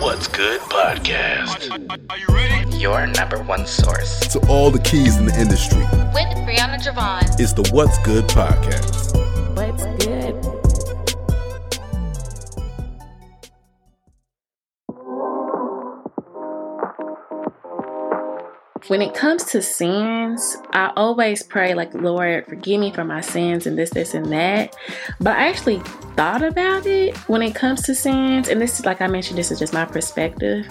What's Good podcast. Are, you ready? Your number one source. To all the keys in the industry, with Brianna Jovahn. it's the What's Good podcast. What's good? When it comes to sins, I always pray, like, Lord, forgive me for my sins and this, this, and that. But I actually thought about it when it comes to sins, and this is like I mentioned, this is just my perspective.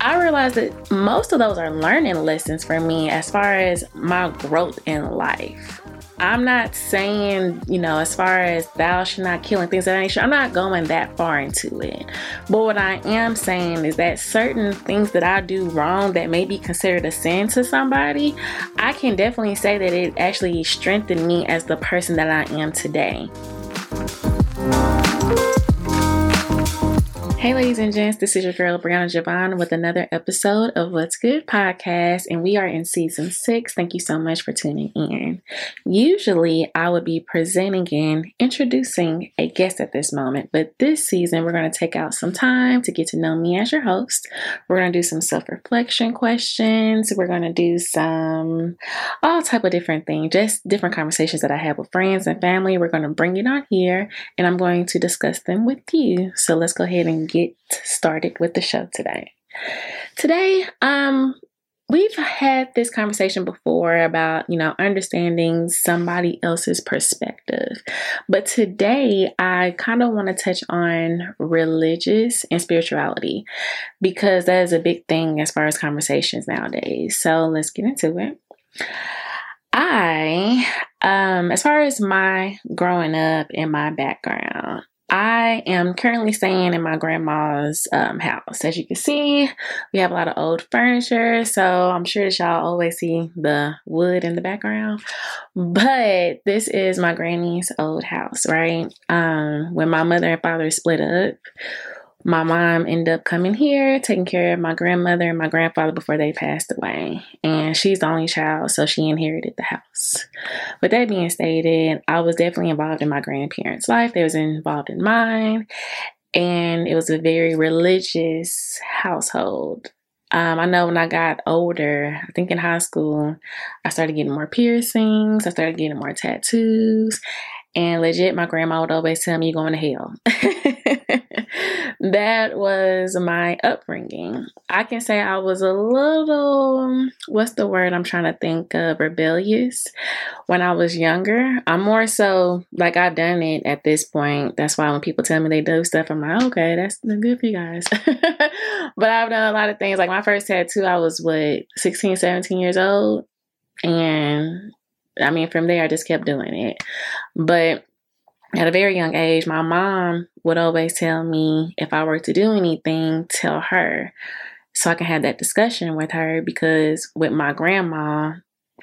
I realized that most of those are learning lessons for me as far as my growth in life. I'm not saying, you know, as far as thou shalt not kill and things of that nature, I'm not going that far into it. But what I am saying is that certain things that I do wrong that may be considered a sin to somebody, I can definitely say that it actually strengthened me as the person that I am today. Hey, ladies and gents, this is your girl Brianna Jovahn with another episode of What's Good podcast, and we are in season six. Thank you so much for tuning in. Usually, I would be presenting and introducing a guest at this moment, but this season, we're going to take out some time to get to know me as your host. We're going to do some self reflection questions. We're going to do some all type of different things, just different conversations that I have with friends and family. We're going to bring it on here, and I'm going to discuss them with you. So let's go ahead and get started with the show today. Today, um, we've had this conversation before about, you know, understanding somebody else's perspective. But today, I kind of want to touch on religious and spirituality because that is a big thing as far as conversations nowadays. So let's get into it. I, um, as far as my growing up and my background, I am currently staying in my grandma's um, house. As you can see, we have a lot of old furniture, so I'm sure that y'all always see the wood in the background. But this is my granny's old house, right? Um, when my mother and father split up, my mom ended up coming here, taking care of my grandmother and my grandfather before they passed away. And she's the only child, so she inherited the house. With that being stated, I was definitely involved in my grandparents' life. They was involved in mine. And it was a very religious household. Um, I know when I got older, I think in high school, I started getting more piercings, I started getting more tattoos, and legit, my grandma would always tell me, You're going to hell. that was my upbringing. I can say I was a little, what's the word I'm trying to think of, rebellious when I was younger. I'm more so like I've done it at this point. That's why when people tell me they do stuff, I'm like, okay, that's good for you guys. but I've done a lot of things. Like my first tattoo, I was what, 16, 17 years old. And I mean, from there, I just kept doing it. But at a very young age, my mom would always tell me if I were to do anything, tell her. So I can have that discussion with her because with my grandma,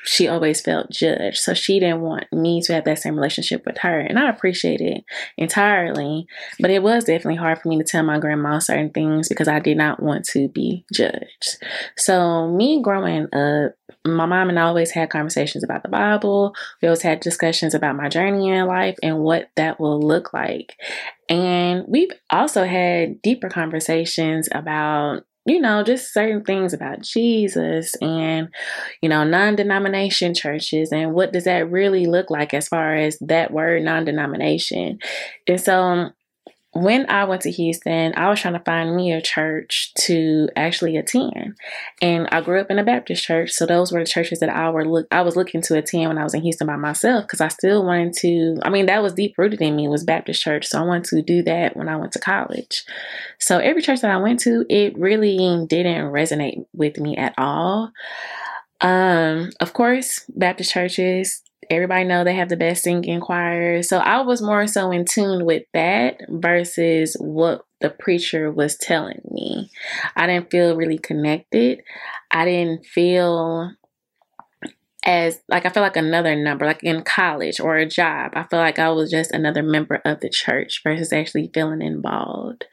she always felt judged. So she didn't want me to have that same relationship with her. And I appreciate it entirely. But it was definitely hard for me to tell my grandma certain things because I did not want to be judged. So, me growing up, my mom and I always had conversations about the Bible. We always had discussions about my journey in life and what that will look like. And we've also had deeper conversations about you know, just certain things about Jesus and, you know, non denomination churches and what does that really look like as far as that word non denomination. And so um, when I went to Houston, I was trying to find me a church to actually attend. And I grew up in a Baptist church, so those were the churches that I were look I was looking to attend when I was in Houston by myself because I still wanted to I mean that was deep rooted in me was Baptist church, so I wanted to do that when I went to college. So every church that I went to, it really didn't resonate with me at all. Um, of course, Baptist churches everybody know they have the best singing choir. So I was more so in tune with that versus what the preacher was telling me. I didn't feel really connected. I didn't feel as like I felt like another number, like in college or a job. I feel like I was just another member of the church versus actually feeling involved.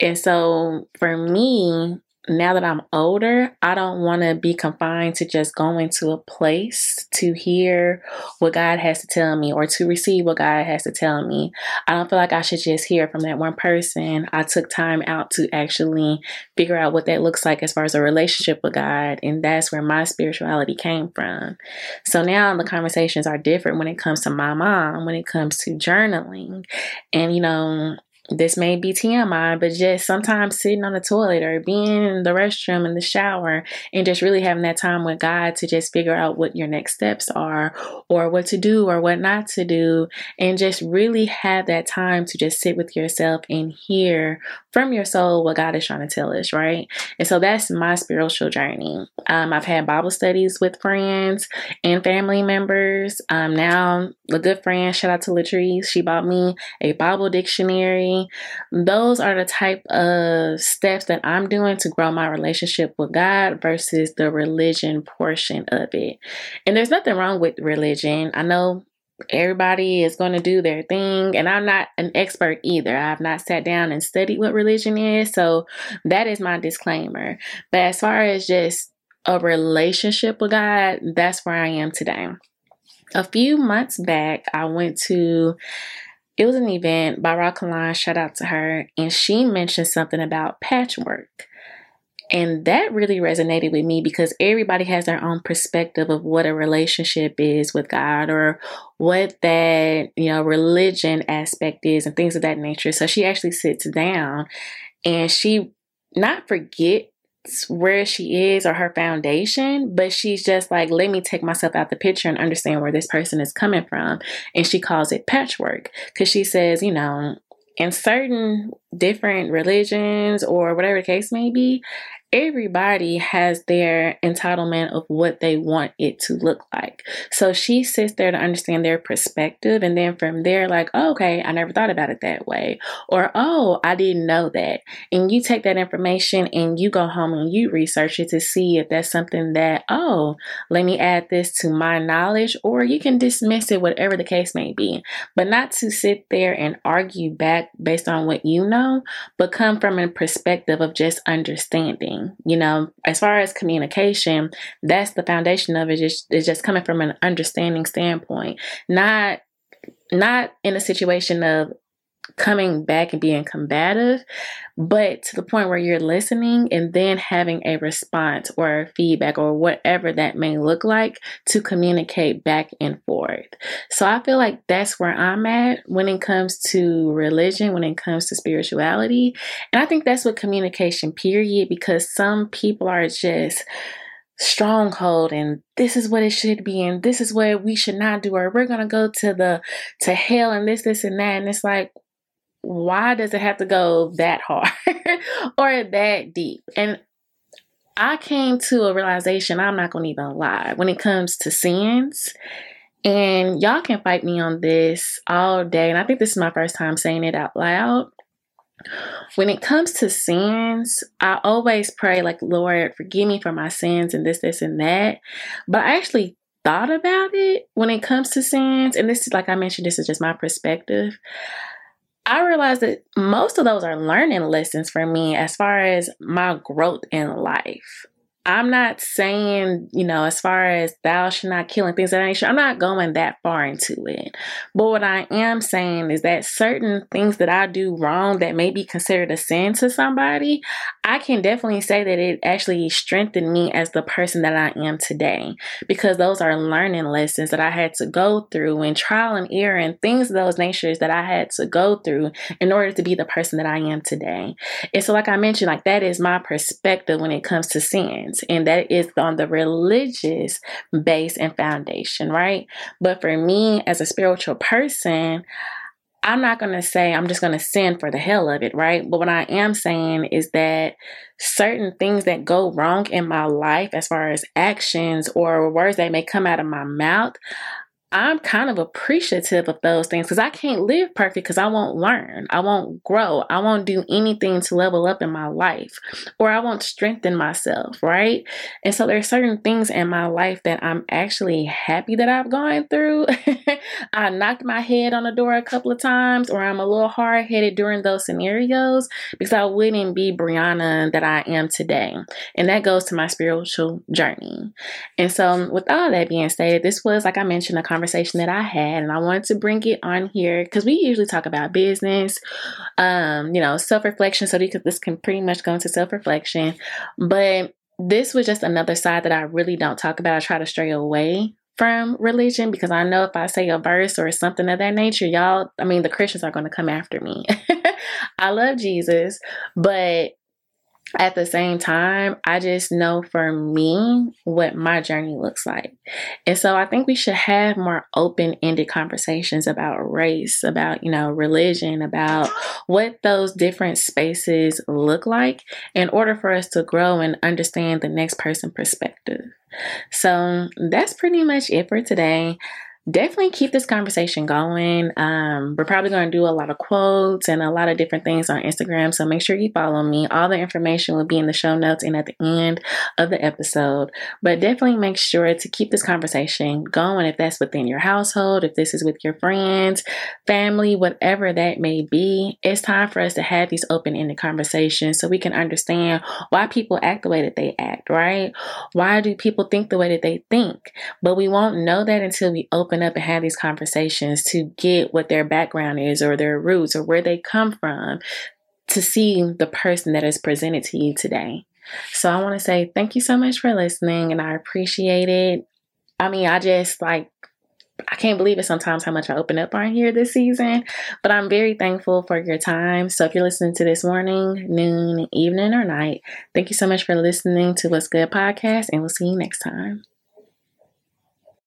And so for me, now that I'm older, I don't want to be confined to just going to a place to hear what God has to tell me or to receive what God has to tell me. I don't feel like I should just hear from that one person. I took time out to actually figure out what that looks like as far as a relationship with God. And that's where my spirituality came from. So now the conversations are different when it comes to my mom, when it comes to journaling. And, you know, this may be TMI, but just sometimes sitting on the toilet or being in the restroom in the shower and just really having that time with God to just figure out what your next steps are or what to do or what not to do. And just really have that time to just sit with yourself and hear from your soul what God is trying to tell us, right? And so that's my spiritual journey. Um, I've had Bible studies with friends and family members. Um, now, a good friend, shout out to Latrice, she bought me a Bible dictionary those are the type of steps that I'm doing to grow my relationship with God versus the religion portion of it. And there's nothing wrong with religion. I know everybody is going to do their thing and i'm not an expert either i've not sat down and studied what religion is so that is my disclaimer but as far as just a relationship with god that's where i am today a few months back i went to it was an event by Rockline, shout out to her, and she mentioned something about patchwork. And that really resonated with me because everybody has their own perspective of what a relationship is with God or what that, you know, religion aspect is and things of that nature. So she actually sits down and she not forget where she is or her foundation, but she's just like, let me take myself out the picture and understand where this person is coming from. And she calls it patchwork because she says, you know, in certain different religions or whatever the case may be, everybody has their entitlement of what they want it to look like. So she sits there to understand their perspective. And then from there, like, oh, okay, I never thought about it that way. Or, oh, I didn't know that. And you take that information and you go home and you research it to see if that's something that, oh, let me add this to my knowledge. Or you can dismiss it, whatever the case may be. But not to sit there and argue back based on what you know, but come from a perspective of just understanding. You know, as far as communication, that's the foundation of it. It's just, just coming from an understanding standpoint, not not in a situation of coming back and being combative, but to the point where you're listening and then having a response or feedback or whatever that may look like to communicate back and forth. So I feel like that's where I'm at when it comes to religion, when it comes to spirituality. And I think that's what communication, period, because some people are just stronghold and this is what it should be and this is what we should not do or we're to go to the to hell and this this and that and it's like why does it have to go that hard or that deep? And I came to a realization, I'm not going to even lie, when it comes to sins. And y'all can fight me on this all day. And I think this is my first time saying it out loud. When it comes to sins, I always pray, like, Lord, forgive me for my sins and this, this, and that. But I actually thought about it when it comes to sins. And this is, like I mentioned, this is just my perspective. I realized that most of those are learning lessons for me as far as my growth in life. I'm not saying, you know, as far as thou shalt not kill and things of that nature, I'm not going that far into it. But what I am saying is that certain things that I do wrong that may be considered a sin to somebody, I can definitely say that it actually strengthened me as the person that I am today. Because those are learning lessons that I had to go through and trial and error and things of those natures that I had to go through in order to be the person that I am today. And so, like I mentioned, like that is my perspective when it comes to sin and that is on the religious base and foundation, right? But for me as a spiritual person, I'm not going to say I'm just going to sin for the hell of it, right? But what I am saying is that certain things that go wrong in my life, as far as actions or words that may come out of my mouth, I'm kind of appreciative of those things because I can't live perfect because I won't learn. I won't grow. I won't do anything to level up in my life or I won't strengthen myself, right? And so there's certain things in my life that I'm actually happy that I've gone through. I knocked my head on the door a couple of times or I'm a little hard headed during those scenarios because I wouldn't be Brianna that I am today. And that goes to my spiritual journey. And so, with all that being stated, this was, like I mentioned, a conversation that I had, and I wanted to bring it on here because we usually talk about business, um, you know, self reflection. So, this can pretty much go into self reflection. But this was just another side that I really don't talk about. I try to stray away from religion because I know if I say a verse or something of that nature, y'all, I mean, the Christians are going to come after me. I love Jesus, but at the same time, I just know for me what my journey looks like. And so I think we should have more open ended conversations about race, about, you know, religion, about what those different spaces look like in order for us to grow and understand the next person perspective. So that's pretty much it for today definitely keep this conversation going. Um, we're probably going to do a lot of quotes and a lot of different things on Instagram. So make sure you follow me. All the information will be in the show notes and at the end of the episode. But definitely make sure to keep this conversation going if that's within your household, if this is with your friends, family, whatever that may be. It's time for us to have these open ended conversations so we can understand why people act the way that they act, right? Why do people think the way that they think? But we won't know that until we open open up and have these conversations to get what their background is or their roots or where they come from to see the person that is presented to you today. So I want to say thank you so much for listening and I appreciate it. I mean, I just like I can't believe it sometimes how much I open up on here this season, but I'm very thankful for your time. So if you're listening to this morning, noon, evening, or night, thank you so much for listening to What's Good podcast, and we'll see you next time.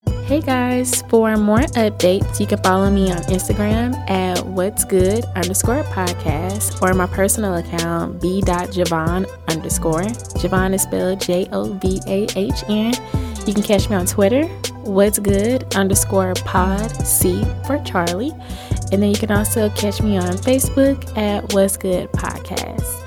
Hey guys, for more updates, you can follow me on Instagram at what's good underscore podcast or my personal account b.jovahn underscore. Jovahn is spelled J O V A H N. You can catch me on Twitter, what's good underscore pod C for Charlie. And then you can also catch me on Facebook at what's good podcast.